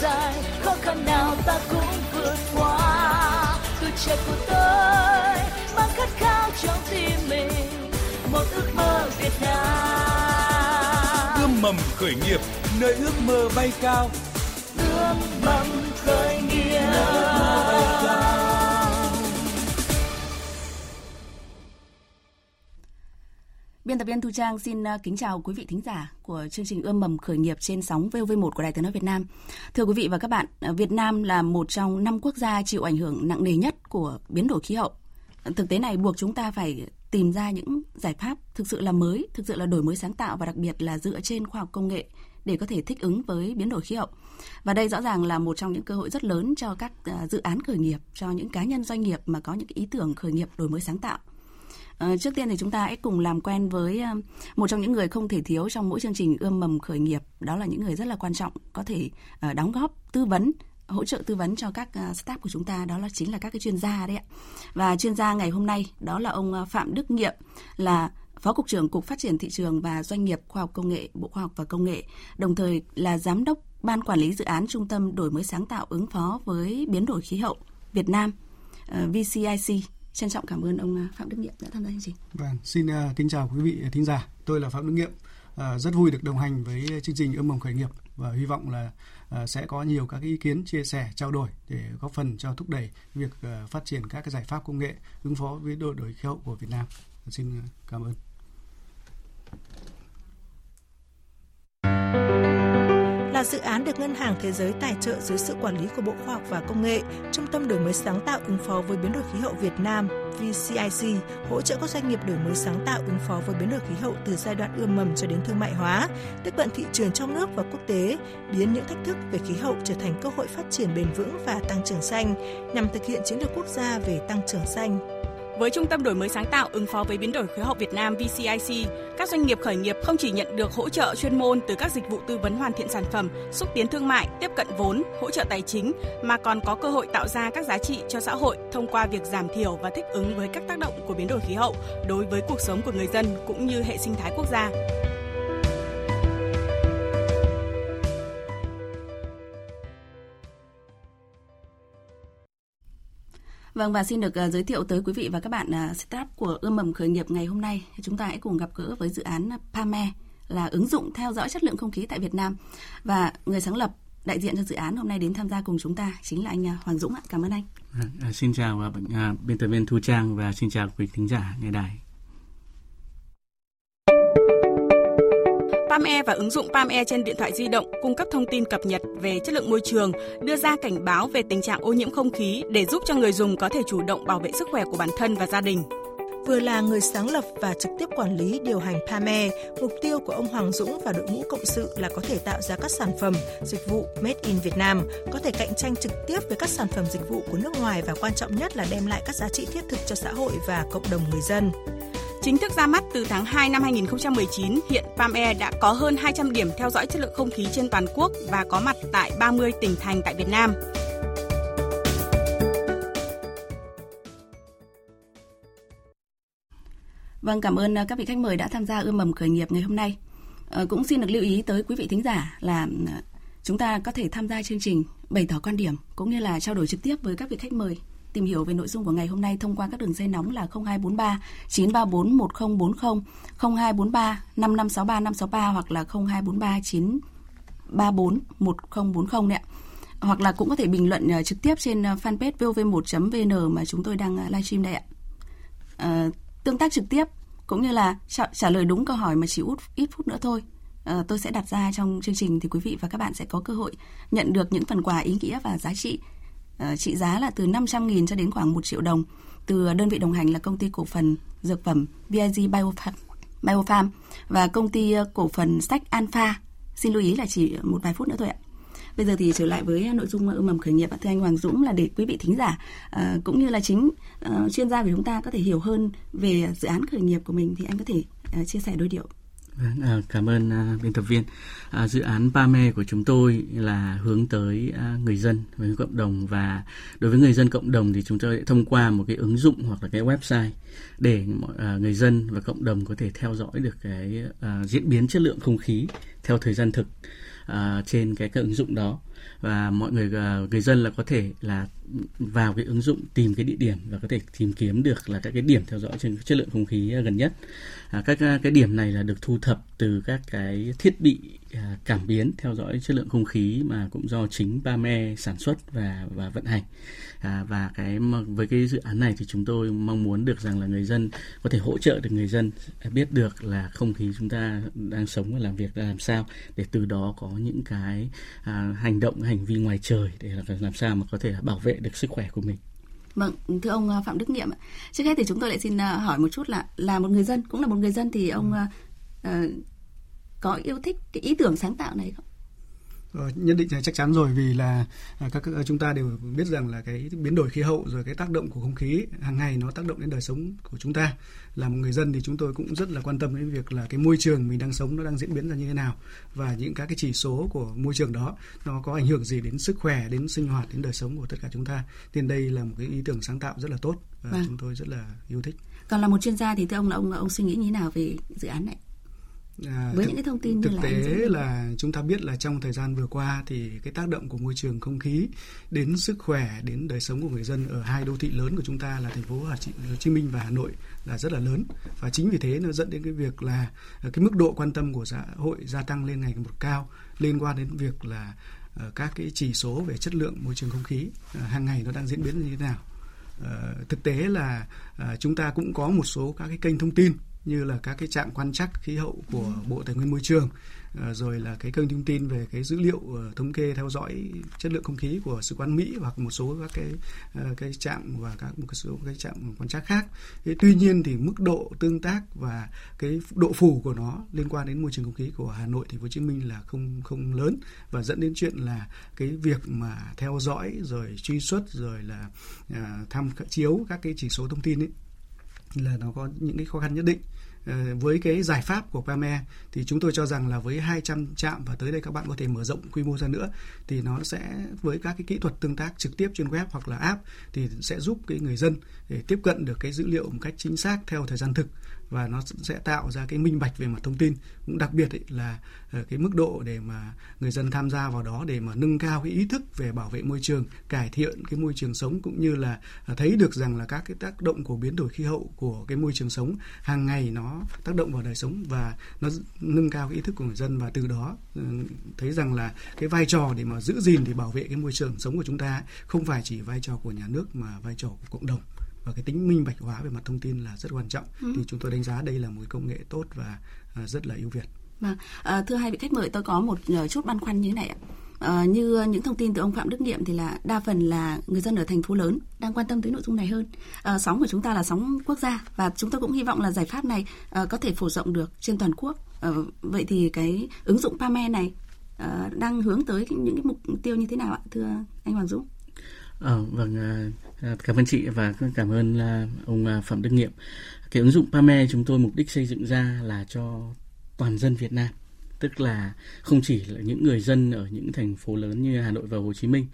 dài khó khăn nào ta cũng vượt qua. Tuổi trẻ của tôi mang khát khao trong tim mình một ước mơ Việt Nam. Ươm mầm khởi nghiệp nơi ước mơ bay cao. Ươm mầm khởi nghiệp Biên tập viên Thu Trang xin ờ, kính chào quý vị thính giả của chương trình Ươm mầm khởi nghiệp trên sóng VOV1 của Đài Tiếng nói Việt Nam. Thưa quý vị và các bạn, ờ, Việt Nam là một trong năm quốc gia chịu ảnh hưởng nặng nề nhất của biến đổi khí hậu. Thực tế này buộc chúng ta phải tìm ra những giải pháp thực sự là mới, thực sự là đổi mới sáng tạo và đặc biệt là dựa trên khoa học công nghệ để có thể thích ứng với biến đổi khí hậu. Và đây rõ ràng là một trong những cơ hội rất lớn cho các ờ, dự án khởi nghiệp, cho những cá nhân doanh nghiệp mà có những ý tưởng khởi nghiệp đổi mới sáng tạo. À, trước tiên thì chúng ta hãy cùng làm quen với ờ, một trong những người không thể thiếu trong mỗi chương trình ươm mầm khởi nghiệp. Đó là những người rất là quan trọng có thể ờ, đóng góp, tư vấn hỗ trợ tư vấn cho các staff của chúng ta đó là chính là các cái chuyên gia đấy ạ. Và chuyên gia ngày hôm nay đó là ông Phạm Đức Nghiệm là Phó Cục trưởng Cục Phát triển Thị trường và Doanh nghiệp Khoa học Công nghệ, Bộ Khoa học và Công nghệ, đồng thời là Giám đốc Ban Quản lý Dự án Trung tâm Đổi mới Sáng tạo ứng phó với biến đổi khí hậu Việt Nam, VCIC trân trọng cảm ơn ông à, Phạm Đức Nghiệm đã tham gia chương trình. Vâng, xin uh, kính chào quý vị thính giả. Tôi là Phạm Đức Nghiệm. Uh, rất vui được đồng hành với chương trình ươm mầm khởi nghiệp và hy vọng là uh, sẽ có nhiều các ý kiến chia sẻ trao đổi để góp phần cho thúc đẩy việc uh, phát triển các cái giải pháp công nghệ ứng phó với đổi đổi khí hậu của Việt Nam. Xin cảm ơn. Là dự án được Ngân hàng Thế giới tài trợ dưới sự quản lý của Bộ Khoa học và Công nghệ, Trung tâm đổi mới sáng tạo ứng phó với biến đổi khí hậu Việt Nam VCIC hỗ trợ các doanh nghiệp đổi mới sáng tạo ứng phó với biến đổi khí hậu từ giai đoạn ươm mầm cho đến thương mại hóa, tiếp cận thị trường trong nước và quốc tế, biến những thách thức về khí hậu trở thành cơ hội phát triển bền vững và tăng trưởng xanh, nhằm thực hiện chiến lược quốc gia về tăng trưởng xanh. Với Trung tâm đổi mới sáng tạo ứng phó với biến đổi khí hậu Việt Nam VCIC, các doanh nghiệp khởi nghiệp không chỉ nhận được hỗ trợ chuyên môn từ các dịch vụ tư vấn hoàn thiện sản phẩm, xúc tiến thương mại, tiếp cận vốn, hỗ trợ tài chính mà còn có cơ hội tạo ra các giá trị cho xã hội thông qua việc giảm thiểu và thích ứng với các tác động của biến đổi khí hậu đối với cuộc sống của người dân cũng như hệ sinh thái quốc gia. Vâng và xin được uh, giới thiệu tới quý vị và các bạn à, uh, startup của ươm mầm khởi nghiệp ngày hôm nay. Chúng ta hãy cùng gặp gỡ với dự án PAME là ứng dụng theo dõi chất lượng không khí tại Việt Nam và người sáng lập đại diện cho dự án hôm nay đến tham gia cùng chúng ta chính là anh uh, Hoàng Dũng ạ. Cảm ơn anh. Vâng, à, xin chào uh, biên tập viên Thu Trang và xin chào quý thính giả nghe đài. PAME và ứng dụng PAME trên điện thoại di động cung cấp thông tin cập nhật về chất lượng môi trường, đưa ra cảnh báo về tình trạng ô nhiễm không khí để giúp cho người dùng có thể chủ động bảo vệ sức khỏe của bản thân và gia đình. Vừa là người sáng lập và trực tiếp quản lý điều hành PAME, mục tiêu của ông Hoàng Dũng và đội ngũ cộng sự là có thể tạo ra các sản phẩm, dịch vụ made in Việt Nam, có thể cạnh tranh trực tiếp với các sản phẩm dịch vụ của nước ngoài và quan trọng nhất là đem lại các giá trị thiết thực cho xã hội và cộng đồng người dân. Chính thức ra mắt từ tháng 2 năm 2019, hiện PAME đã có hơn 200 điểm theo dõi chất lượng không khí trên toàn quốc và có mặt tại 30 tỉnh thành tại Việt Nam. Vâng, cảm ơn ờ, các vị khách mời đã tham gia ươm mầm khởi nghiệp ngày hôm nay. À, cũng xin được lưu ý tới quý vị thính giả là ờ, chúng ta có thể tham gia chương trình bày tỏ quan điểm cũng như là trao đổi trực tiếp với các vị khách mời tìm hiểu về nội dung của ngày hôm nay thông qua các đường dây nóng là 0243 934 1040, 0243 5563 563 hoặc là 0243 934 1040 ạ. Hoặc là cũng có thể bình luận ờ, trực tiếp trên ờ, fanpage vov1.vn mà chúng tôi đang ờ, livestream đây ạ. À, tương tác trực tiếp cũng như là trả, trả lời đúng câu hỏi mà chỉ út ít phút nữa thôi. Tôi sẽ đặt ra trong chương trình thì quý vị và các bạn sẽ có cơ hội nhận được những phần quà ý nghĩa và giá trị Ờ, trị giá là từ 500.000 cho đến khoảng 1 triệu đồng từ đơn vị đồng hành là công ty cổ phần dược phẩm BIG Biofarm, Biofarm và công ty ờ, cổ phần sách Alpha. Xin lưu ý là chỉ một vài phút nữa thôi ạ. Bây giờ thì trở lại với nội dung ờ, ươm mầm khởi nghiệp thưa anh Hoàng Dũng là để quý vị thính giả cũng như là chính chuyên gia của chúng ta có thể hiểu hơn về dự án khởi nghiệp của mình thì anh có thể chia sẻ đôi điều Vâng, à, cảm ơn à, biên tập viên. À, dự án PAME của chúng tôi là hướng tới à, người dân với cộng đồng và đối với người dân cộng đồng thì chúng tôi sẽ thông qua một cái ứng dụng hoặc là cái website để à, người dân và cộng đồng có thể theo dõi được cái à, diễn biến chất lượng không khí theo thời gian thực À, trên cái các ứng dụng đó. Và mọi người uh, người dân là có thể là vào cái ứng dụng tìm cái địa điểm và có thể tìm kiếm được là các cái điểm theo dõi trên chất lượng không khí gần nhất. À, các à, cái điểm này là được thu thập từ các cái thiết bị cảm biến theo dõi chất lượng không khí mà cũng do chính Pame sản xuất và và vận hành. À, và cái với cái dự án này thì chúng tôi mong muốn được rằng là người dân có thể hỗ trợ được người dân biết được là không khí chúng ta đang sống và làm việc ra làm sao để từ đó có những cái à, hành động hành vi ngoài trời để làm sao mà có thể bảo vệ được sức khỏe của mình. Vâng, thưa ông à, Phạm Đức Nghiệm, trước hết thì chúng tôi lại xin à, hỏi một chút là là một người dân, cũng là một người dân thì ông uh, có yêu thích cái ý tưởng sáng tạo này không? Ờ, nhất định chắc chắn rồi vì là à, các, các chúng ta đều biết rằng là cái biến đổi khí hậu rồi cái tác động của không khí hàng ngày nó tác động đến đời sống của chúng ta là một người dân thì chúng tôi cũng rất là quan tâm đến việc là cái môi trường mình đang sống nó đang diễn biến ra như thế nào và những các cái chỉ số của môi trường đó nó có ảnh hưởng gì đến sức khỏe đến sinh hoạt đến đời sống của tất cả chúng ta nên đây là một cái ý tưởng sáng tạo rất là tốt và vâng. chúng tôi rất là yêu thích còn là một chuyên gia thì thưa ông là ông ông suy nghĩ như thế nào về dự án này À, với thực, những cái thông tin thực như tế là, là chúng ta biết là trong thời gian vừa qua thì cái tác động của môi trường không khí đến sức khỏe đến đời sống của người dân ở hai đô thị lớn của chúng ta là thành phố Hồ Chí Minh và Hà Nội là rất là lớn. Và chính vì thế nó dẫn đến cái việc là cái mức độ quan tâm của xã hội gia tăng lên ngày một cao liên quan đến việc là uh, các cái chỉ số về chất lượng môi trường không khí uh, hàng ngày nó đang diễn biến như thế nào. Thực tế là chúng ta cũng có một số các cái kênh thông tin như là các cái trạm quan trắc khí hậu của Bộ Tài nguyên Môi trường Ờ, rồi là cái kênh thông tin về cái dữ liệu ờ, thống kê theo dõi chất lượng không khí của sứ quán Mỹ hoặc một số các cái ờ, cái trạm và các một số cái trạm quan trắc khác. Thế tuy nhiên thì mức độ tương tác và cái độ phủ của nó liên quan đến môi trường không khí của Hà Nội thì Hồ Chí Minh là không không lớn và dẫn đến chuyện là cái việc mà theo dõi rồi truy xuất rồi là tham chiếu các cái chỉ số thông tin ấy là nó có những cái khó khăn nhất định. Ờ, với cái giải pháp của PAME thì chúng tôi cho rằng là với 200 trạm và tới đây các bạn có thể mở rộng quy mô ra nữa, thì nó sẽ với các cái kỹ thuật tương tác trực tiếp trên web hoặc là app thì sẽ giúp cái người dân để tiếp cận được cái dữ liệu một cách chính xác theo thời gian thực và nó sẽ tạo ra cái minh bạch về mặt thông tin. Cũng đặc biệt ấy là ờ, cái mức độ để mà người dân tham gia vào đó để mà nâng cao cái ý thức về bảo vệ môi trường, cải thiện cái môi trường sống, cũng như là ờ, thấy được rằng là các cái tác động của biến đổi khí hậu của cái môi trường sống hàng ngày nó tác động vào đời sống và nó nâng cao cái ý thức của người dân. Và từ đó ừ, thấy rằng là cái vai trò để mà giữ gìn thì bảo vệ cái môi trường sống của chúng ta không phải chỉ vai trò của nhà nước mà vai trò của cộng đồng và cái tính minh bạch hóa về mặt thông tin là rất quan trọng ừ. thì chúng tôi đánh giá đây là một công nghệ tốt và uh, rất là ưu việt. Vâng, à, thưa hai vị khách mời tôi có một ờ, chút băn khoăn như thế này ạ. À, như những thông tin từ ông Phạm Đức Nghiệm thì là đa phần là người dân ở thành phố lớn đang quan tâm tới nội dung này hơn. À, sóng của chúng ta là sóng quốc gia và chúng tôi cũng hy vọng là giải pháp này à, có thể phổ rộng được trên toàn quốc. À, vậy thì cái ứng dụng PAME này à, đang hướng tới những cái mục tiêu như thế nào ạ, thưa anh Hoàng Dũng? Ờ, vâng, à, vâng, à, cảm ơn chị và cảm ơn à, ông à, Phạm Đức Nghiệm. Cái ứng dụng PAME chúng tôi mục đích xây dựng ra là cho toàn dân Việt Nam tức là không chỉ là những người dân ở những thành phố lớn như Hà Nội và Hồ Chí Minh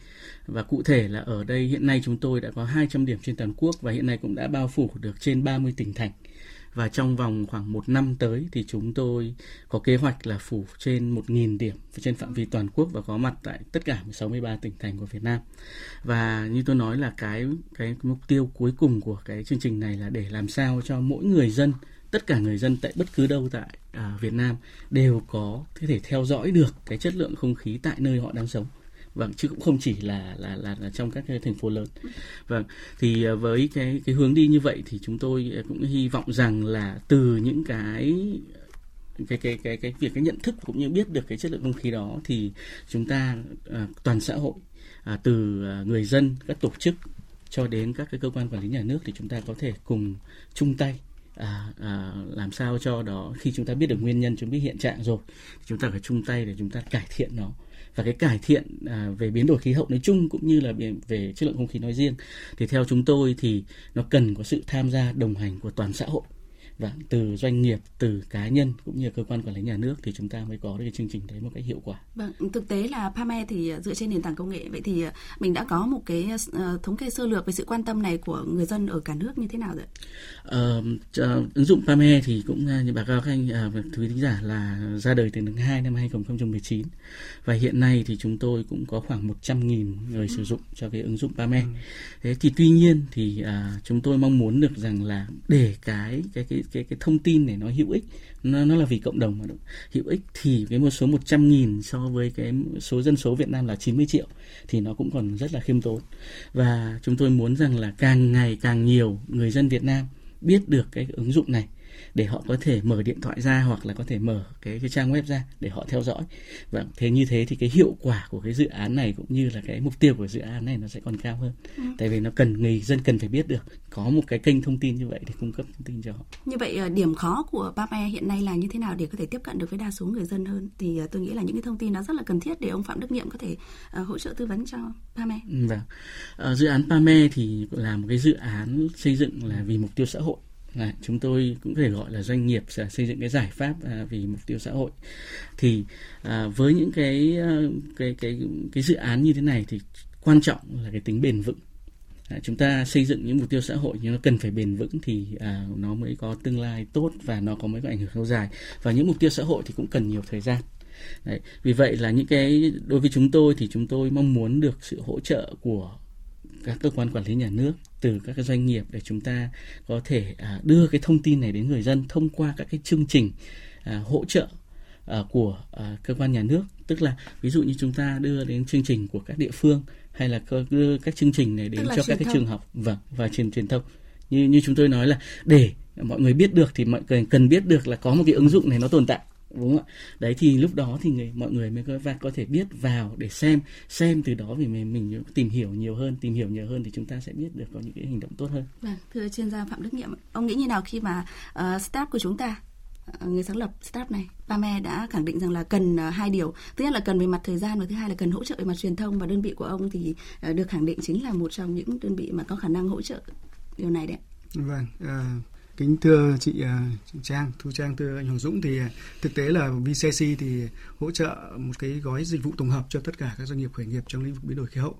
và cụ thể là ở đây hiện nay chúng tôi đã có 200 điểm trên toàn quốc và hiện nay cũng đã bao phủ được trên 30 tỉnh thành và trong vòng khoảng một năm tới thì chúng tôi có kế hoạch là phủ trên 1.000 điểm trên phạm vi toàn quốc và có mặt tại tất cả 63 tỉnh thành của Việt Nam. Và như tôi nói là cái cái mục tiêu cuối cùng của cái chương trình này là để làm sao cho mỗi người dân tất cả người dân tại bất cứ đâu tại à, Việt Nam đều có thể theo dõi được cái chất lượng không khí tại nơi họ đang sống vâng chứ cũng không chỉ là là là, là trong các cái thành phố lớn. Vâng thì à, với cái cái hướng đi như vậy thì chúng tôi à, cũng hy vọng rằng là từ những cái cái cái cái cái việc cái nhận thức cũng như biết được cái chất lượng không khí đó thì chúng ta à, toàn xã hội à, từ à, người dân các tổ chức cho đến các cái cơ quan quản lý nhà nước thì chúng ta có thể cùng chung tay à, à, làm sao cho đó. Khi chúng ta biết được nguyên nhân chúng biết hiện trạng rồi chúng ta phải chung tay để chúng ta cải thiện nó và cái cải thiện à, về biến đổi khí hậu nói chung cũng như là về, về chất lượng không khí nói riêng. Thì theo chúng tôi thì nó cần có sự tham gia đồng hành của toàn xã hội và từ doanh nghiệp từ cá nhân cũng như cơ quan quản lý nhà nước thì chúng ta mới có được cái chương trình đấy một cách hiệu quả. Vâng, thực tế là PAME thì dựa trên nền tảng công nghệ vậy thì mình đã có một cái uh, thống kê sơ lược về sự quan tâm này của người dân ở cả nước như thế nào rồi? Uh, ứng dụng PAME thì cũng như bà cao các anh quý thính giả là ra đời từ tháng 2 năm 2019 và hiện nay thì chúng tôi cũng có khoảng 100.000 người sử dụng cho cái ứng dụng PAME. Ừ. Thế thì tuy nhiên thì chúng tôi mong muốn được rằng là để cái cái cái cái cái thông tin này nó hữu ích, nó nó là vì cộng đồng mà đúng. hữu ích thì cái một số 100 nghìn so với cái số dân số Việt Nam là 90 triệu thì nó cũng còn rất là khiêm tốn và chúng tôi muốn rằng là càng ngày càng nhiều người dân Việt Nam biết được cái ứng dụng này để họ có thể mở điện thoại ra hoặc là có thể mở cái cái trang web ra để họ theo dõi và thế như thế thì cái hiệu quả của cái dự án này cũng như là cái mục tiêu của dự án này nó sẽ còn cao hơn ừ. tại vì nó cần người dân cần phải biết được có một cái kênh thông tin như vậy để cung cấp thông tin cho họ như vậy ờ, điểm khó của PAME hiện nay là như thế nào để có thể tiếp cận được với đa số người dân hơn thì ờ, tôi nghĩ là những cái thông tin đó rất là cần thiết để ông Phạm Đức Nhiệm có thể uh, hỗ trợ tư vấn cho PAME. Ừ, vâng. Dự án PAME thì là một cái dự án xây dựng là vì mục tiêu xã hội là chúng tôi cũng có thể gọi là doanh nghiệp xây dựng cái giải pháp à, vì mục tiêu xã hội. Thì à, với những cái à, cái cái cái dự án như thế này thì quan trọng là cái tính bền vững. À, chúng ta xây dựng những mục tiêu xã hội nhưng nó cần phải bền vững thì à, nó mới có tương lai tốt và nó có mới có ảnh hưởng lâu dài. Và những mục tiêu xã hội thì cũng cần nhiều thời gian. Đấy, vì vậy là những cái đối với chúng tôi thì chúng tôi mong muốn được sự hỗ trợ của các cơ quan quản lý nhà nước từ các cái doanh nghiệp để chúng ta có thể à, đưa cái thông tin này đến người dân thông qua các cái chương trình à, hỗ trợ à, của à, cơ quan nhà nước. Tức là ví dụ như chúng ta đưa đến chương trình của các địa phương hay là đưa các chương trình này đến cho các cái trường học. Vâng và truyền truyền thông. Như như chúng tôi nói là để mọi người biết được thì mọi người cần biết được là có một cái ứng dụng này nó tồn tại đúng không ạ? Đấy thì lúc đó thì người mọi người mới có và có thể biết vào để xem xem từ đó vì mình mình tìm hiểu nhiều hơn tìm hiểu nhiều hơn thì chúng ta sẽ biết được có những cái hành động tốt hơn. Vâng thưa chuyên gia phạm đức nhiệm ông nghĩ như nào khi mà uh, staff của chúng ta uh, người sáng lập startup này Pame đã khẳng định rằng là cần uh, hai điều. Thứ nhất là cần về mặt thời gian và thứ hai là cần hỗ trợ về mặt truyền thông và đơn vị của ông thì được khẳng định chính là một trong những đơn vị mà có khả năng hỗ trợ điều này đấy vâng uh, kính thưa chị à, chị Trang, Thu Trang, thưa anh Hoàng Dũng thì à, thực tế là VCC thì hỗ trợ một cái gói dịch vụ tổng hợp cho tất cả các doanh nghiệp khởi nghiệp trong lĩnh vực biến đổi khí hậu.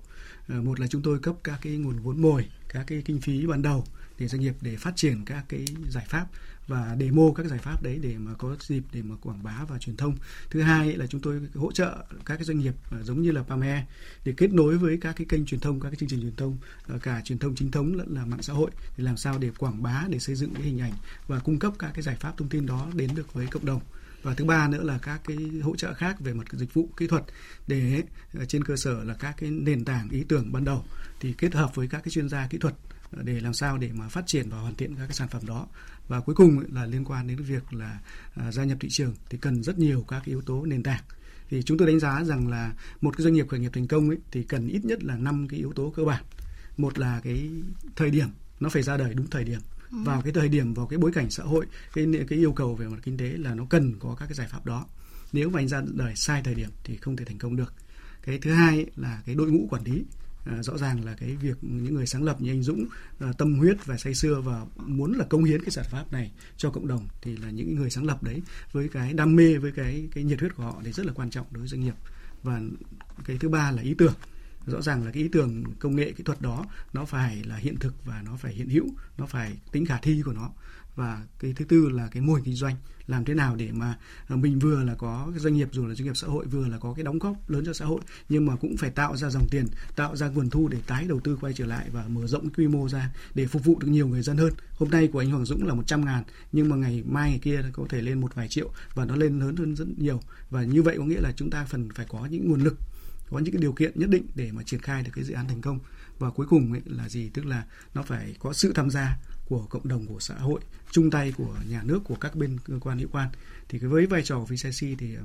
À, một là chúng tôi cấp các cái nguồn vốn mồi, các cái kinh phí ban đầu để doanh nghiệp để phát triển các cái giải pháp và demo các giải pháp đấy để mà có dịp để mà quảng bá và truyền thông. Thứ hai là chúng tôi hỗ trợ các cái doanh nghiệp à, giống như là Pame để kết nối với các cái kênh truyền thông, các cái chương trình truyền thông à, cả truyền thông chính thống lẫn là mạng xã hội để làm sao để quảng bá để xây dựng cái hình ảnh và cung cấp các cái giải pháp thông tin đó đến được với cộng đồng và thứ ba nữa là các cái hỗ trợ khác về mặt dịch vụ kỹ thuật để à, trên cơ sở là các cái nền tảng ý tưởng ban đầu thì kết hợp với các cái chuyên gia kỹ thuật để làm sao để mà phát triển và hoàn thiện các cái sản phẩm đó. Và cuối cùng là liên quan đến việc là à, gia nhập thị trường thì cần rất nhiều các yếu tố nền tảng. Thì chúng tôi đánh giá rằng là một cái doanh nghiệp khởi nghiệp thành công ấy, thì cần ít nhất là năm cái yếu tố cơ bản. Một là cái thời điểm nó phải ra đời đúng thời điểm. Ừ. vào cái thời điểm vào cái bối cảnh xã hội cái cái yêu cầu về mặt kinh tế là nó cần có các cái giải pháp đó. Nếu mà anh ra đời sai thời điểm thì không thể thành công được. Cái thứ hai là cái đội ngũ quản lý à, rõ ràng là cái việc những người sáng lập như anh Dũng à, tâm huyết và say sưa và muốn là công hiến cái giải pháp này cho cộng đồng thì là những người sáng lập đấy với cái đam mê với cái cái nhiệt huyết của họ thì rất là quan trọng đối với doanh nghiệp. Và cái thứ ba là ý tưởng. Rõ ràng là cái ý tưởng công nghệ kỹ thuật đó nó phải là hiện thực và nó phải hiện hữu nó phải tính khả thi của nó và cái thứ tư là cái mô hình kinh doanh, làm thế nào để mà ờ, mình vừa là có doanh nghiệp, dù là doanh nghiệp xã hội, vừa là có cái đóng góp lớn cho xã hội, nhưng mà cũng phải tạo ra dòng tiền, tạo ra nguồn thu để tái đầu tư quay trở lại và mở rộng quy mô ra để phục vụ được nhiều người dân hơn. Hôm nay của anh Hoàng Dũng là 100 ngàn, nhưng mà ngày mai, ngày kia có thể lên một vài triệu và nó lên lớn hơn rất nhiều. Và như vậy có nghĩa là chúng ta phần phải có những nguồn lực, có những cái điều kiện nhất định để mà triển khai được cái dự án thành công. Và cuối cùng ấy là gì? Tức là nó phải có sự tham gia của cộng đồng, của xã hội, chung tay của nhà nước, của các bên cơ quan, hữu quan thì với vai trò của VCC thì ờ,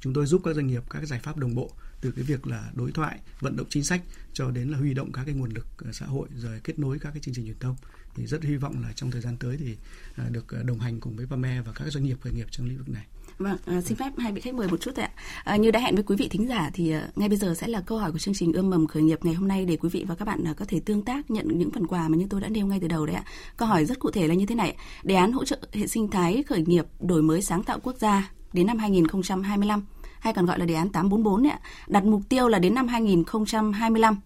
chúng tôi giúp các doanh nghiệp các giải pháp đồng bộ, từ cái việc là đối thoại, vận động chính sách cho đến là huy động các cái nguồn lực ờ, xã hội, rồi kết nối các cái chương trình truyền thông thì rất hy vọng là trong thời gian tới thì ờ, được đồng hành cùng với PAME và các doanh nghiệp khởi nghiệp trong lĩnh vực này. Vâng, à, xin phép hai vị khách mời một chút ạ. À, như đã hẹn với quý vị thính giả thì à, ngay bây giờ sẽ là câu hỏi của chương trình ươm mầm khởi nghiệp ngày hôm nay để quý vị và các bạn à, có thể tương tác nhận những phần quà mà như tôi đã nêu ngay từ đầu đấy ạ. Câu hỏi rất cụ thể là như thế này: đề án hỗ trợ hệ sinh thái khởi nghiệp đổi mới sáng tạo quốc gia đến năm 2025 hay còn gọi là đề án 844 ấy, đặt mục tiêu là đến năm 2025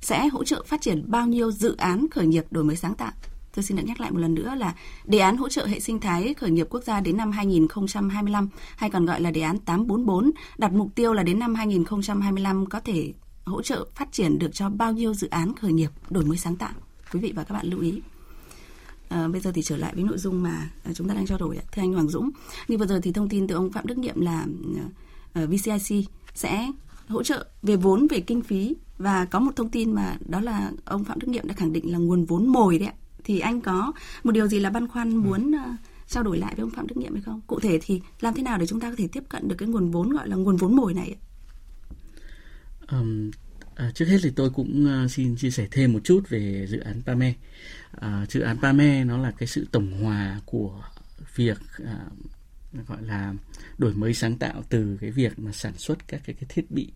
sẽ hỗ trợ phát triển bao nhiêu dự án khởi nghiệp đổi mới sáng tạo Tôi xin được nhắc lại một lần nữa là đề án hỗ trợ hệ sinh thái khởi nghiệp quốc gia đến năm 2025 hay còn gọi là đề án 844 đặt mục tiêu là đến năm 2025 có thể hỗ trợ phát triển được cho bao nhiêu dự án khởi nghiệp đổi mới sáng tạo. Quý vị và các bạn lưu ý. À, bây giờ thì trở lại với nội dung mà ờ, chúng ta đang trao đổi thưa anh Hoàng Dũng. Như vừa rồi thì thông tin từ ông Phạm Đức Nhiệm là ờ, uh, VCIC sẽ hỗ trợ về vốn về kinh phí và có một thông tin mà đó là ông Phạm Đức Nhiệm đã khẳng định là nguồn vốn mồi đấy ạ thì anh có một điều gì là băn khoăn ừ. muốn uh, trao đổi lại với ông Phạm Đức Nhiệm hay không? Cụ thể thì làm thế nào để chúng ta có thể tiếp cận được cái nguồn vốn gọi là nguồn vốn mồi này? Um, À, trước hết thì tôi cũng uh, xin chia sẻ thêm một chút về dự án PAME. À, dự án PAME nó là cái sự tổng hòa của việc uh, gọi là đổi mới sáng tạo từ cái việc mà sản xuất các cái, cái thiết bị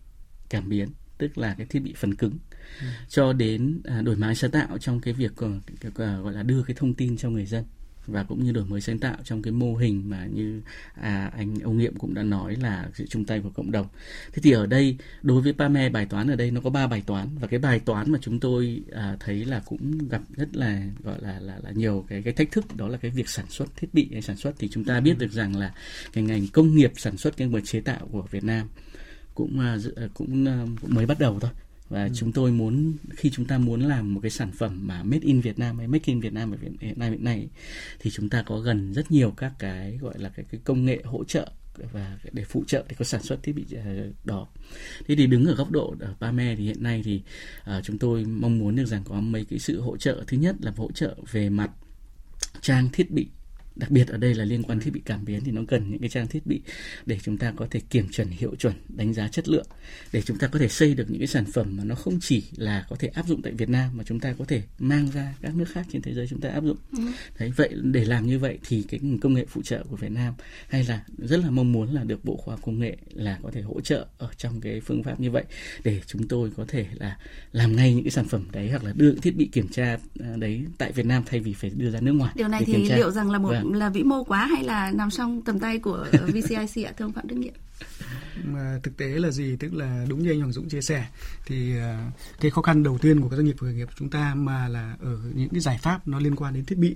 cảm biến tức là cái thiết bị phần cứng ừ. cho đến à, đổi mới sáng tạo trong cái việc ờ, ờ, gọi là đưa cái thông tin cho người dân và cũng như đổi mới sáng tạo trong cái mô hình mà như à, anh ông nghiệm cũng đã nói là sự chung tay của cộng đồng thế thì ở đây đối với Pame bài toán ở đây nó có ba bài toán và cái bài toán mà chúng tôi à, thấy là cũng gặp rất là gọi là là là nhiều cái cái thách thức đó là cái việc sản xuất thiết bị hay sản xuất thì chúng ta biết được rằng là cái ngành công nghiệp sản xuất cái nguồn chế tạo của Việt Nam cũng à, à cũng, à, cũng mới bắt đầu thôi và ừ. chúng tôi muốn khi chúng ta muốn làm một cái sản phẩm mà made in Việt Nam hay make in Việt Nam ở Việt Nam hiện nay thì chúng ta có gần rất nhiều các cái gọi là cái, cái công nghệ hỗ trợ và để phụ trợ để có sản xuất thiết bị à, đó. Thế thì đứng ở góc độ ở Pame thì hiện nay thì uh, chúng tôi mong muốn được rằng có mấy cái sự hỗ trợ. Thứ nhất là hỗ trợ về mặt trang thiết bị đặc biệt ở đây là liên quan thiết bị cảm biến thì nó cần những cái trang thiết bị để chúng ta có thể kiểm chuẩn hiệu chuẩn đánh giá chất lượng để chúng ta có thể xây được những cái sản phẩm mà nó không chỉ là có thể áp dụng tại Việt Nam mà chúng ta có thể mang ra các nước khác trên thế giới chúng ta áp dụng. Ừ. đấy vậy để làm như vậy thì cái công nghệ phụ trợ của Việt Nam hay là rất là mong muốn là được Bộ Khoa học Công nghệ là có thể hỗ trợ ở trong cái phương pháp như vậy để chúng tôi có thể là làm ngay những cái sản phẩm đấy hoặc là đưa thiết bị kiểm tra à, đấy tại Việt Nam thay vì phải đưa ra nước ngoài điều này thì liệu rằng là một vâng là vĩ mô quá hay là nằm trong tầm tay của VCIC ạ thưa ông Phạm Đức Nghĩa? Mà thực tế là gì tức là đúng như anh Hoàng Dũng chia sẻ thì à, cái khó khăn đầu tiên của các doanh nghiệp khởi nghiệp của chúng ta mà là ở những cái giải pháp nó liên quan đến thiết bị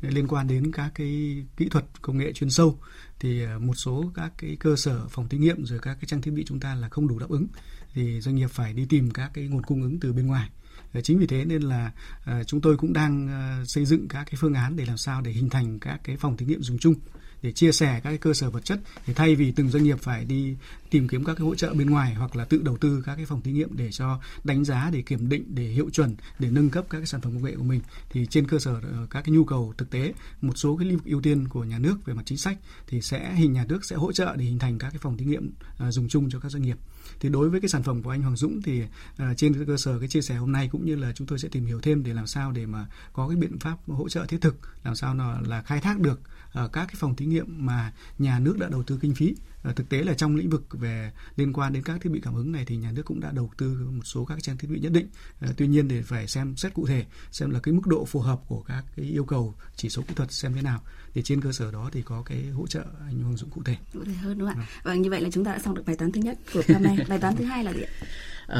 liên quan đến các cái kỹ thuật công nghệ chuyên sâu thì à, một số các cái cơ sở phòng thí nghiệm rồi các cái trang thiết bị chúng ta là không đủ đáp ứng thì doanh nghiệp phải đi tìm các cái nguồn cung ứng từ bên ngoài Ờ, chính vì thế nên là ờ, chúng tôi cũng đang ờ, xây dựng các cái phương án để làm sao để hình thành các cái phòng thí nghiệm dùng chung để chia sẻ các cái cơ sở vật chất để thay vì từng doanh nghiệp phải đi tìm kiếm các cái hỗ trợ bên ngoài hoặc là tự đầu tư các cái phòng thí nghiệm để cho đánh giá, để kiểm định, để hiệu chuẩn, để nâng cấp các cái sản phẩm công nghệ của mình, thì trên cơ sở các cái nhu cầu thực tế, một số cái lĩnh vực ưu tiên của nhà nước về mặt chính sách thì sẽ, hình nhà nước sẽ hỗ trợ để hình thành các cái phòng thí nghiệm dùng chung cho các doanh nghiệp thì đối với cái sản phẩm của anh Hoàng Dũng thì uh, trên cơ sở cái chia sẻ hôm nay cũng như là chúng tôi sẽ tìm hiểu thêm để làm sao để mà có cái biện pháp hỗ trợ thiết thực làm sao nó là khai thác được ở các cái phòng thí nghiệm mà nhà nước đã đầu tư kinh phí à, thực tế là trong lĩnh vực về liên quan đến các thiết bị cảm ứng này thì nhà nước cũng đã đầu tư một số các trang thiết bị nhất định. À, tuy nhiên để phải xem xét cụ thể xem là cái mức độ phù hợp của các cái yêu cầu chỉ số kỹ thuật xem thế nào. Để trên cơ sở đó thì có cái hỗ trợ anh Hoàng Dũng cụ thể. Cụ thể hơn đúng không ạ? Vâng. vâng như vậy là chúng ta đã xong được bài toán thứ nhất của năm nay bài toán thứ hai là gì ạ?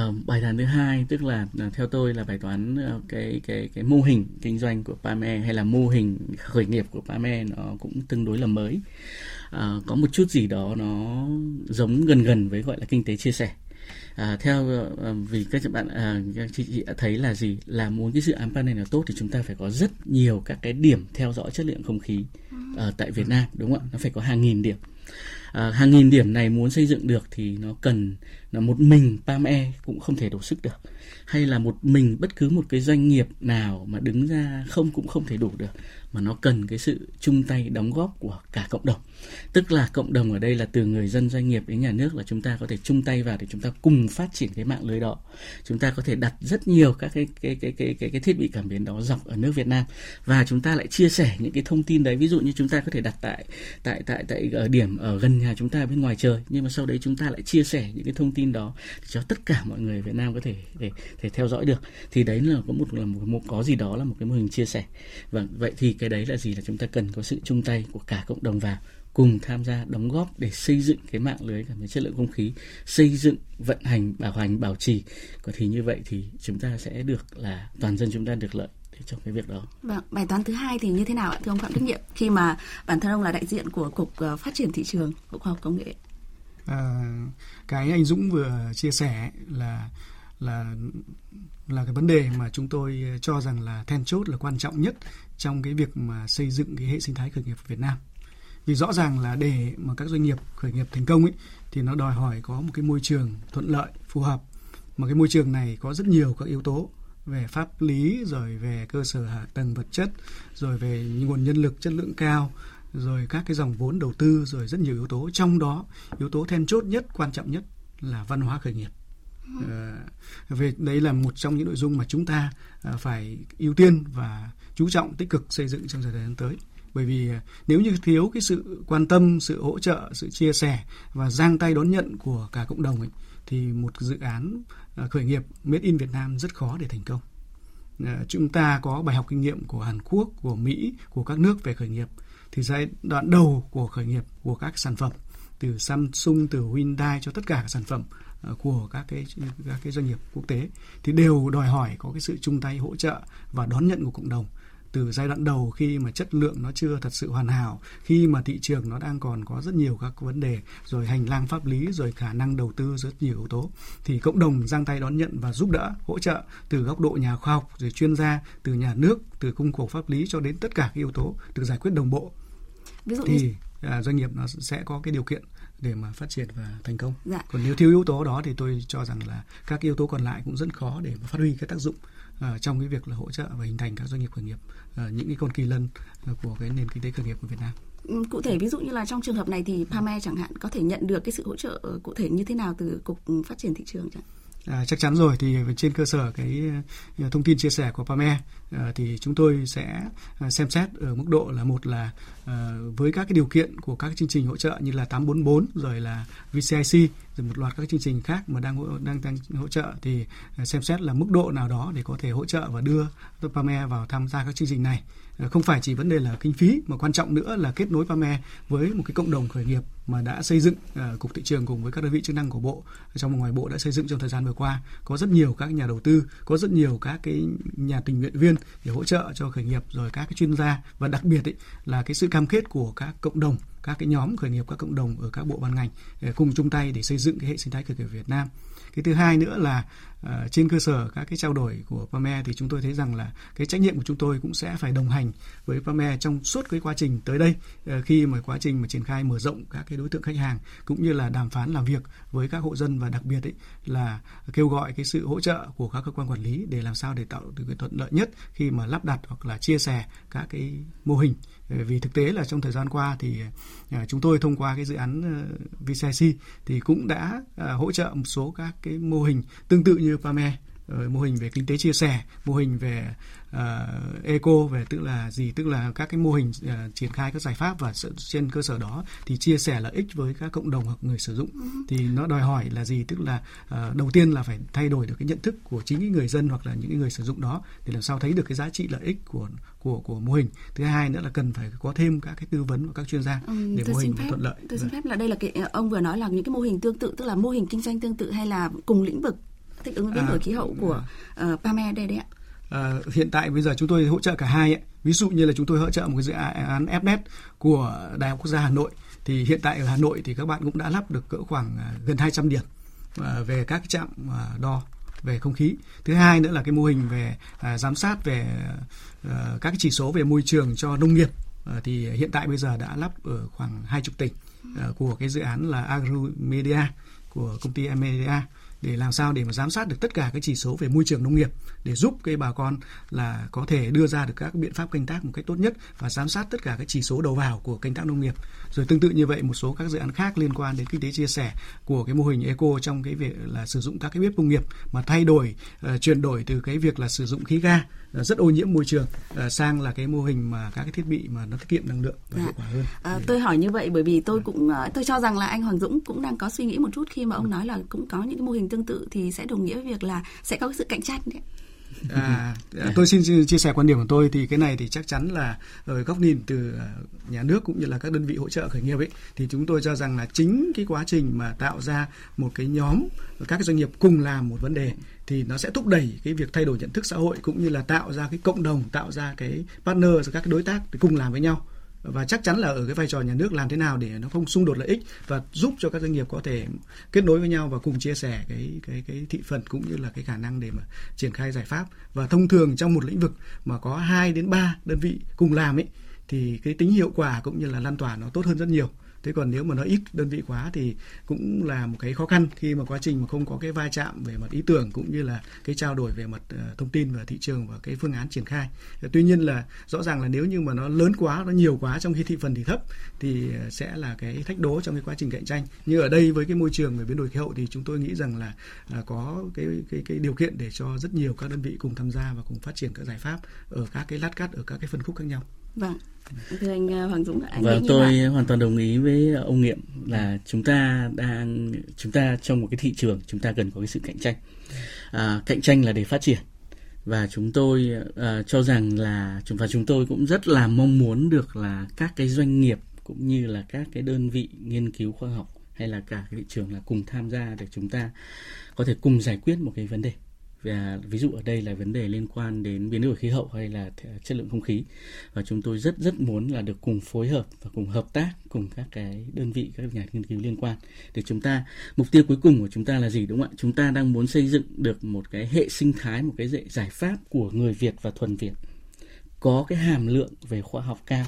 Uh, bài toán thứ hai tức là uh, theo tôi là bài toán cái cái cái mô hình kinh doanh của Pame hay là mô hình khởi nghiệp của Pame nó cũng tương đối là mới Ờ, có một chút gì đó nó giống gần gần với gọi là kinh tế chia sẻ. À, theo uh, vì các bạn uh, các chị, chị đã thấy là gì? Là muốn cái dự án panel nào tốt thì chúng ta phải có rất nhiều các cái điểm theo dõi chất lượng không khí ở tại Việt Nam đúng không ạ? Nó phải có hàng nghìn điểm. À, hàng nghìn điểm này muốn xây dựng được thì nó cần là một mình PAME cũng không thể đủ sức được. Hay là một mình bất cứ một cái doanh nghiệp nào mà đứng ra không cũng không thể đủ được mà nó cần cái sự chung tay đóng góp của cả cộng đồng. Tức là cộng đồng ở đây là từ người dân doanh nghiệp đến nhà nước là chúng ta có thể chung tay vào để chúng ta cùng phát triển cái mạng lưới đó. Chúng ta có thể đặt rất nhiều các cái cái cái cái cái, cái thiết bị cảm biến đó dọc ở nước Việt Nam. Và chúng ta lại chia sẻ những cái thông tin đấy. Ví dụ như chúng ta có thể đặt tại tại tại tại ở điểm ở gần nhà chúng ta bên ngoài trời nhưng mà sau đấy chúng ta lại chia sẻ những cái thông tin đó cho tất cả mọi người Việt Nam có thể để thể theo dõi được thì đấy là có một là một, một có gì đó là một cái mô hình chia sẻ và vậy thì cái đấy là gì là chúng ta cần có sự chung tay của cả cộng đồng vào cùng tham gia đóng góp để xây dựng cái mạng lưới cảm thấy chất lượng không khí xây dựng vận hành bảo hành bảo trì có thì như vậy thì chúng ta sẽ được là toàn dân chúng ta được lợi trong cái việc đó. Vâng, bài toán thứ hai thì như thế nào ạ thưa ông Phạm Đức Nhiệm khi mà bản thân ông là đại diện của cục ờ, phát triển thị trường bộ khoa học công nghệ? À, cái anh Dũng vừa chia sẻ là là là cái vấn đề mà chúng tôi cho rằng là then chốt là quan trọng nhất trong cái việc mà xây dựng cái hệ sinh thái khởi nghiệp Việt Nam. Vì rõ ràng là để mà các doanh nghiệp khởi nghiệp thành công ấy thì nó đòi hỏi có một cái môi trường thuận lợi phù hợp. Mà cái môi trường này có rất nhiều các yếu tố về pháp lý rồi về cơ sở hạ tầng vật chất rồi về nguồn nhân lực chất lượng cao rồi các cái dòng vốn đầu tư rồi rất nhiều yếu tố. Trong đó yếu tố then chốt nhất quan trọng nhất là văn hóa khởi nghiệp. Ờ, về đấy là một trong những nội dung mà chúng ta ờ, phải ưu tiên và chú trọng tích cực xây dựng trong thời gian tới. Bởi vì ờ, nếu như thiếu cái sự quan tâm sự hỗ trợ sự chia sẻ và giang tay đón nhận của cả cộng đồng ấy, thì một dự án khởi nghiệp made in Việt Nam rất khó để thành công Ờ, chúng ta có bài học kinh nghiệm của Hàn Quốc, của Mỹ, của các nước về khởi nghiệp. Thì giai đoạn đầu của khởi nghiệp của các sản phẩm, từ Samsung, từ Hyundai cho tất cả các sản phẩm ờ, của các cái các cái doanh nghiệp quốc tế, thì đều đòi hỏi có cái sự chung tay hỗ trợ và đón nhận của cộng đồng từ giai đoạn đầu khi mà chất lượng nó chưa thật sự hoàn hảo khi mà thị trường nó đang còn có rất nhiều các vấn đề rồi hành lang pháp lý rồi khả năng đầu tư rất nhiều yếu tố thì cộng đồng giang tay đón nhận và giúp đỡ hỗ trợ từ góc độ nhà khoa học rồi chuyên gia từ nhà nước từ cung khổ pháp lý cho đến tất cả các yếu tố được giải quyết đồng bộ Ví dụ thì như... À, doanh nghiệp nó sẽ có cái điều kiện để mà phát triển và thành công. Dạ. Còn nếu thiếu yếu tố đó thì tôi cho rằng là các yếu tố còn lại cũng rất khó để mà phát huy cái tác dụng uh, trong cái việc là hỗ trợ và hình thành các doanh nghiệp khởi nghiệp uh, những cái con kỳ lân uh, của cái nền kinh tế khởi nghiệp của Việt Nam. Ừ, cụ thể ví dụ như là trong trường hợp này thì Pame chẳng hạn có thể nhận được cái sự hỗ trợ cụ thể như thế nào từ cục phát triển thị trường chẳng? À, chắc chắn rồi thì trên cơ sở cái à, thông tin chia sẻ của PAME à, thì chúng tôi sẽ à, xem xét ở mức độ là một là à, với các cái điều kiện của các chương trình hỗ trợ như là 844 rồi là VCIC rồi một loạt các chương trình khác mà đang đang đang hỗ trợ thì à, xem xét là mức độ nào đó để có thể hỗ trợ và đưa PAME vào tham gia các chương trình này. Ờ, không phải chỉ vấn đề là kinh phí mà quan trọng nữa là kết nối PAME với một cái cộng đồng khởi nghiệp mà đã xây dựng uh, cục thị trường cùng với các đơn vị chức năng của bộ trong và ngoài bộ đã xây dựng trong thời gian vừa qua. Có rất nhiều các nhà đầu tư có rất nhiều các cái nhà tình nguyện viên để hỗ trợ cho khởi nghiệp rồi các cái chuyên gia. Và đặc biệt ấy, là cái sự cam kết của các cộng đồng các cái nhóm khởi nghiệp các cộng đồng ở các bộ ban ngành ờ, cùng chung tay để xây dựng cái hệ sinh thái khởi nghiệp Việt Nam. Cái thứ hai nữa là Ờ, trên cơ sở các cái trao đổi của PAME thì chúng tôi thấy rằng là cái trách nhiệm của chúng tôi cũng sẽ phải đồng hành với PAME trong suốt cái quá trình tới đây ờ, khi mà quá trình mà triển khai mở rộng các cái đối tượng khách hàng cũng như là đàm phán làm việc với các hộ dân và đặc biệt ấy là kêu gọi cái sự hỗ trợ của các cơ quan quản lý để làm sao để tạo được cái thuận lợi nhất khi mà lắp đặt hoặc là chia sẻ các cái mô hình. Ờ, vì thực tế là trong thời gian qua thì chúng tôi thông qua cái dự án ờ, VCIC thì cũng đã hỗ trợ một số các cái mô hình tương tự như PAME ờ, mô hình về kinh tế chia sẻ mô hình về uh, eco về tức là gì? Tức là các cái mô hình uh, triển khai các giải pháp và trên cơ sở đó thì chia sẻ lợi ích với các cộng đồng hoặc người sử dụng. Ừ. thì nó đòi hỏi là gì? Tức là uh, đầu tiên là phải thay đổi được cái nhận thức của chính những người dân hoặc là những người sử dụng đó để làm sao thấy được cái giá trị lợi ích của của của mô hình. Thứ hai nữa là cần phải có thêm các cái tư vấn của các chuyên gia ừ, để mô hình phép, thuận lợi. tôi xin vâng. phép là đây là cái ông vừa nói là những cái mô hình tương tự tức là mô hình kinh doanh tương tự hay là cùng lĩnh vực thích ứng với biến đổi à, khí hậu của uh, Pame đây đấy ạ. Uh, hiện tại bây giờ chúng tôi hỗ trợ cả hai ấy. ví dụ như là chúng tôi hỗ trợ một cái dự án FNET của Đại học Quốc gia Hà Nội. Thì hiện tại ở Hà Nội thì các bạn cũng đã lắp được cỡ khoảng uh, gần 200 điểm về các trạm đo về không khí. Thứ hai nữa là cái mô hình về giám sát về các chỉ số về môi trường cho nông nghiệp. Thì hiện tại bây giờ đã lắp ở khoảng hai chục tỉnh của cái dự án là Agromedia của công ty Media để làm sao để mà giám sát được tất cả các chỉ số về môi trường nông nghiệp để giúp cái bà con là có thể đưa ra được các biện pháp canh tác một cách tốt nhất và giám sát tất cả các chỉ số đầu vào của canh tác nông nghiệp. Rồi tương tự như vậy một số các dự án khác liên quan đến kinh tế chia sẻ của cái mô hình eco trong cái việc là sử dụng các cái bếp công nghiệp mà thay đổi uh, chuyển đổi từ cái việc là sử dụng khí ga rất ô nhiễm môi trường uh, sang là cái mô hình mà các cái thiết bị mà nó tiết kiệm năng lượng và dạ. hiệu quả hơn. À, tôi hỏi như vậy bởi vì tôi cũng tôi cho rằng là anh Hoàng Dũng cũng đang có suy nghĩ một chút khi mà ông nói là cũng có những cái mô hình tương tự thì sẽ đồng nghĩa với việc là sẽ có sự cạnh tranh đấy. À, à, tôi xin chia sẻ quan điểm của tôi thì cái này thì chắc chắn là ở góc nhìn từ ờ, nhà nước cũng như là các đơn vị hỗ trợ khởi nghiệp ấy thì chúng tôi cho rằng là chính cái quá trình mà tạo ra một cái nhóm các cái doanh nghiệp cùng làm một vấn đề thì nó sẽ thúc đẩy cái việc thay đổi nhận thức xã hội cũng như là tạo ra cái cộng đồng tạo ra cái partner các cái đối tác để cùng làm với nhau và chắc chắn là ở cái vai trò nhà nước làm thế nào để nó không xung đột lợi ích và giúp cho các doanh nghiệp có thể kết nối với nhau và cùng chia sẻ cái cái cái thị phần cũng như là cái khả năng để mà triển khai giải pháp. Và thông thường trong một lĩnh vực mà có 2 đến 3 đơn vị cùng làm ấy, thì cái tính hiệu quả cũng như là lan tỏa nó tốt hơn rất nhiều thế còn nếu mà nó ít đơn vị quá thì cũng là một cái khó khăn khi mà quá trình mà không có cái va chạm về mặt ý tưởng cũng như là cái trao đổi về mặt ờ, thông tin và thị trường và cái phương án triển khai. Ờ, tuy nhiên là rõ ràng là nếu như mà nó lớn quá, nó nhiều quá trong khi thị phần thì thấp thì ờ, sẽ là cái thách đố trong cái quá trình cạnh tranh. Như ở đây với cái môi trường về biến đổi khí hậu thì chúng tôi nghĩ rằng là có cái cái cái điều kiện để cho rất nhiều các đơn vị cùng tham gia và cùng phát triển các giải pháp ở các cái lát cắt, ở các cái phân khúc khác nhau. Vâng. Thưa anh ờ, Hoàng Dũng, anh vâng, tôi vậy? hoàn toàn đồng ý với ông Nghiệm là chúng ta đang chúng ta trong một cái thị trường chúng ta cần có cái sự cạnh tranh. À, cạnh tranh là để phát triển và chúng tôi uh, cho rằng là chúng và chúng tôi cũng rất là mong muốn được là các cái doanh nghiệp cũng như là các cái đơn vị nghiên cứu khoa học hay là cả cái thị trường là cùng tham gia để chúng ta có thể cùng giải quyết một cái vấn đề và ví dụ ở đây là vấn đề liên quan đến biến đổi khí hậu hay là chất lượng không khí. Và chúng tôi rất rất muốn là được cùng phối hợp và cùng hợp tác cùng các cái đơn vị, các nhà nghiên cứu liên quan để chúng ta, mục tiêu cuối cùng của chúng ta là gì, đúng không ạ? Chúng ta đang muốn xây dựng được một cái hệ sinh thái, một cái giải pháp của người Việt và thuần Việt có cái hàm lượng về khoa học cao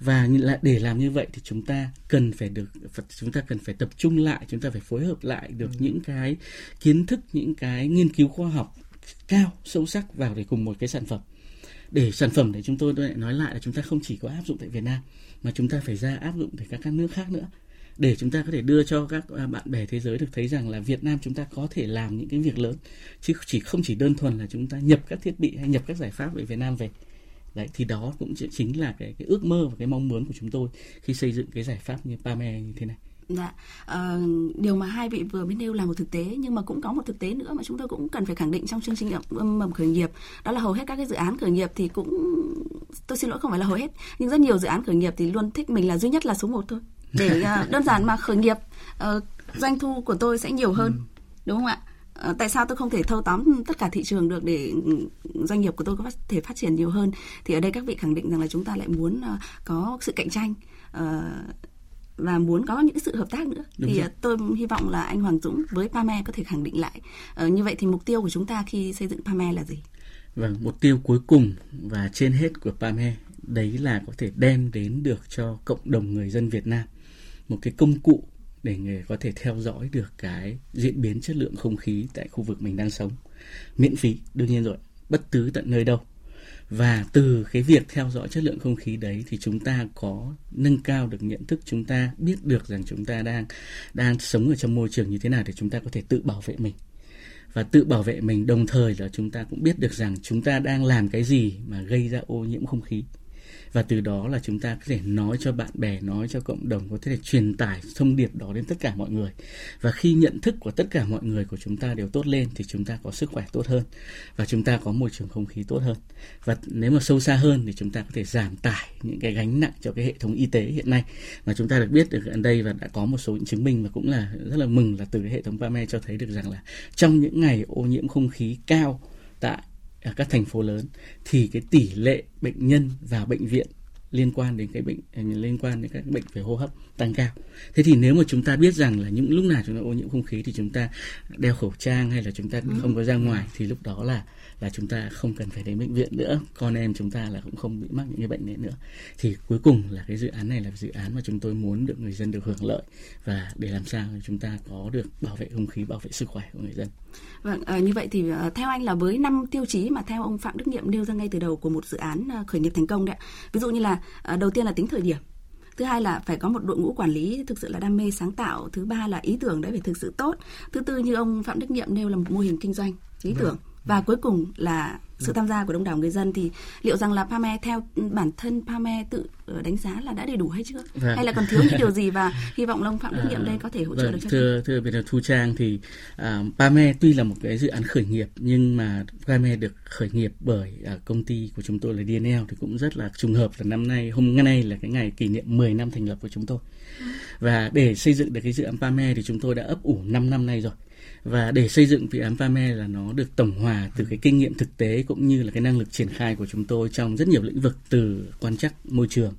và để làm như vậy thì chúng ta cần phải được chúng ta cần phải tập trung lại chúng ta phải phối hợp lại được ừ. những cái kiến thức những cái nghiên cứu khoa học cao sâu sắc vào để cùng một cái sản phẩm. Để sản phẩm để chúng tôi lại nói lại là chúng ta không chỉ có áp dụng tại Việt Nam mà chúng ta phải ra áp dụng tại các các nước khác nữa. Để chúng ta có thể đưa cho các à, bạn bè thế giới được thấy rằng là Việt Nam chúng ta có thể làm những cái việc lớn chứ chỉ không chỉ đơn thuần là chúng ta nhập các thiết bị hay nhập các giải pháp về Việt Nam về đấy thì đó cũng chính là cái cái ước mơ và cái mong muốn của chúng tôi khi xây dựng cái giải pháp như Pame như thế này. Dạ, à, điều mà hai vị vừa mới nêu là một thực tế nhưng mà cũng có một thực tế nữa mà chúng tôi cũng cần phải khẳng định trong chương trình mầm khởi nghiệp đó là hầu hết các cái dự án khởi nghiệp thì cũng tôi xin lỗi không phải là hầu hết nhưng rất nhiều dự án khởi nghiệp thì luôn thích mình là duy nhất là số một thôi. Để uh, đơn giản mà khởi nghiệp uh, doanh thu của tôi sẽ nhiều hơn ừ. đúng không ạ? Ờ, tại sao tôi không thể thâu tóm tất cả thị trường được để doanh nghiệp của tôi có thể phát triển nhiều hơn thì ở đây các vị khẳng định rằng là chúng ta lại muốn ờ, có sự cạnh tranh ờ, và muốn có những sự hợp tác nữa Đúng thì rồi. tôi hy vọng là anh Hoàng Dũng với Pame có thể khẳng định lại như vậy thì mục tiêu của chúng ta khi xây dựng Pame là gì? Vâng, mục tiêu cuối cùng và trên hết của Pame đấy là có thể đem đến được cho cộng đồng người dân Việt Nam một cái công cụ để người có thể theo dõi được cái diễn biến chất lượng không khí tại khu vực mình đang sống. Miễn phí, đương nhiên rồi, bất cứ tận nơi đâu. Và từ cái việc theo dõi chất lượng không khí đấy thì chúng ta có nâng cao được nhận thức, chúng ta biết được rằng chúng ta đang đang sống ở trong môi trường như thế nào để chúng ta có thể tự bảo vệ mình. Và tự bảo vệ mình đồng thời là chúng ta cũng biết được rằng chúng ta đang làm cái gì mà gây ra ô nhiễm không khí và từ đó là chúng ta có thể nói cho bạn bè, nói cho cộng đồng, có thể truyền tải thông điệp đó đến tất cả mọi người. Và khi nhận thức của tất cả mọi người của chúng ta đều tốt lên thì chúng ta có sức khỏe tốt hơn và chúng ta có môi trường không khí tốt hơn. Và nếu mà sâu xa hơn thì chúng ta có thể giảm tải những cái gánh nặng cho cái hệ thống y tế hiện nay. Mà chúng ta được biết được ở đây và đã có một số những chứng minh và cũng là rất là mừng là từ cái hệ thống PAME cho thấy được rằng là trong những ngày ô nhiễm không khí cao tại ở các thành phố lớn thì cái tỷ lệ bệnh nhân vào bệnh viện liên quan đến cái bệnh liên quan đến các bệnh về hô hấp tăng cao. Thế thì nếu mà chúng ta biết rằng là những lúc nào chúng ta ô nhiễm không khí thì chúng ta đeo khẩu trang hay là chúng ta không có ra ngoài thì lúc đó là là chúng ta không cần phải đến bệnh viện nữa. Con em chúng ta là cũng không bị mắc những cái bệnh này nữa. Thì cuối cùng là cái dự án này là dự án mà chúng tôi muốn được người dân được hưởng lợi. Và để làm sao chúng ta có được bảo vệ không khí bảo vệ sức khỏe của người dân Vâng, à, như vậy thì à, theo anh là với năm tiêu chí mà theo ông Phạm Đức Nhiệm nêu ra ngay từ đầu của một dự án à, khởi nghiệp thành công đấy. Ví dụ như là à, đầu tiên là tính thời điểm, thứ hai là phải có một đội ngũ quản lý thực sự là đam mê sáng tạo thứ ba là ý tưởng đấy phải thực sự tốt thứ tư như ông phạm đức nhiệm nêu là một mô hình kinh doanh ý Vâng. tưởng và cuối cùng là sự tham gia của đông đảo người dân thì liệu rằng là Pame theo bản thân Pame tự ờ, đánh giá là đã đầy đủ hay chưa? Vâng. hay là còn thiếu những điều gì và hy vọng là ông Phạm Đức Nhiệm đây có thể hỗ trợ Vâng, được cho thưa thưa tập Thu Trang thì à, Pame tuy là một cái dự án khởi nghiệp nhưng mà Pame được khởi nghiệp bởi à, công ty của chúng tôi là DNL thì cũng rất là trùng hợp là năm nay hôm nay là cái ngày kỷ niệm 10 năm thành lập của chúng tôi và để xây dựng được cái dự án Pame thì chúng tôi đã ấp ủ 5 năm nay rồi. Và để xây dựng dự án Pame là nó được tổng hòa từ cái kinh nghiệm thực tế cũng như là cái năng lực triển khai của chúng tôi trong rất nhiều lĩnh vực từ quan trắc môi trường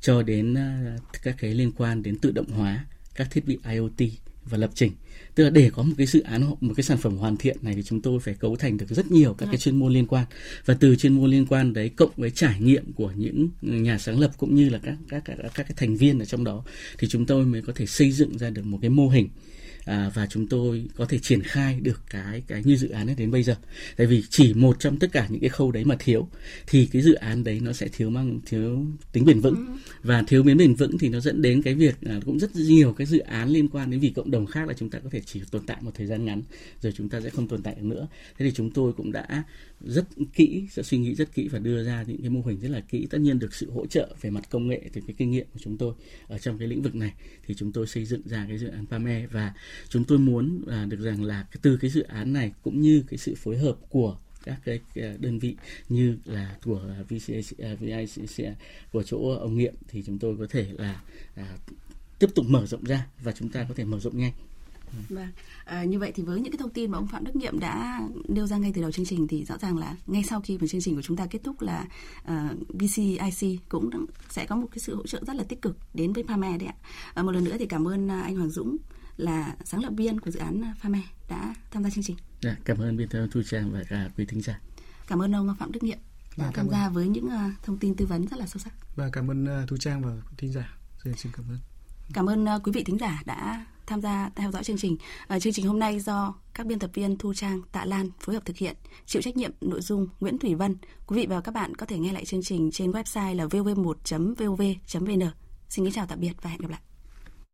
cho đến à, các cái liên quan đến tự động hóa, các thiết bị IoT và lập trình. Tức là để có một cái dự án một cái sản phẩm hoàn thiện này thì chúng tôi phải cấu thành được rất nhiều các cái chuyên môn liên quan. Và từ chuyên môn liên quan đấy cộng với trải nghiệm của những nhà sáng lập cũng như là các các các, các cái thành viên ở trong đó thì chúng tôi mới có thể xây dựng ra được một cái mô hình à, và chúng tôi có thể triển khai được cái cái như dự án ấy đến bây giờ. Tại vì chỉ một trong tất cả những cái khâu đấy mà thiếu thì cái dự án đấy nó sẽ thiếu mang thiếu tính bền vững. Và thiếu miếng bền vững thì nó dẫn đến cái việc à, cũng rất nhiều cái dự án liên quan đến vì cộng đồng khác là chúng ta có thể chỉ tồn tại một thời gian ngắn rồi chúng ta sẽ không tồn tại được nữa. Thế thì chúng tôi cũng đã rất kỹ sẽ suy nghĩ rất kỹ và đưa ra những cái mô hình rất là kỹ. Tất nhiên được sự hỗ trợ về mặt công nghệ từ cái kinh nghiệm của chúng tôi ở trong cái lĩnh vực này thì chúng tôi xây dựng ra cái dự án Pame và chúng tôi muốn à, được rằng là từ cái dự án này cũng như cái sự phối hợp của các cái à, đơn vị như là của VCA à, VICC của chỗ ông nghiệm thì chúng tôi có thể là à, tiếp tục mở rộng ra và chúng ta có thể mở rộng nhanh. Vâng, à, như vậy thì với những cái thông tin mà ông Phạm Đức Nhiệm đã nêu ra ngay từ đầu chương trình thì rõ ràng là ngay sau khi mà chương trình của chúng ta kết thúc là uh, BCIC cũng sẽ có một cái sự hỗ trợ rất là tích cực đến với Pame đấy ạ. À, một lần nữa thì cảm ơn à, anh Hoàng Dũng là sáng lập viên của dự án à, Pame đã tham gia chương trình. Dạ, cảm ơn biên tập viên Thu Trang và cả quý thính giả Cảm ơn ông Phạm Đức Nhiệm đã cảm tham ơn. gia với những à, thông tin tư vấn rất là sâu sắc. và cảm ơn uh, Thu Trang và thính giả xin xin cảm ơn Cảm ơn uh, quý vị thính giả đã tham gia theo dõi chương trình. À, chương trình hôm nay do các biên tập viên Thu Trang, Tạ Lan phối hợp thực hiện, chịu trách nhiệm nội dung Nguyễn Thủy Vân. Quý vị và các bạn có thể nghe lại chương trình trên website là vv1.vov.vn. Xin kính chào tạm biệt và hẹn gặp lại.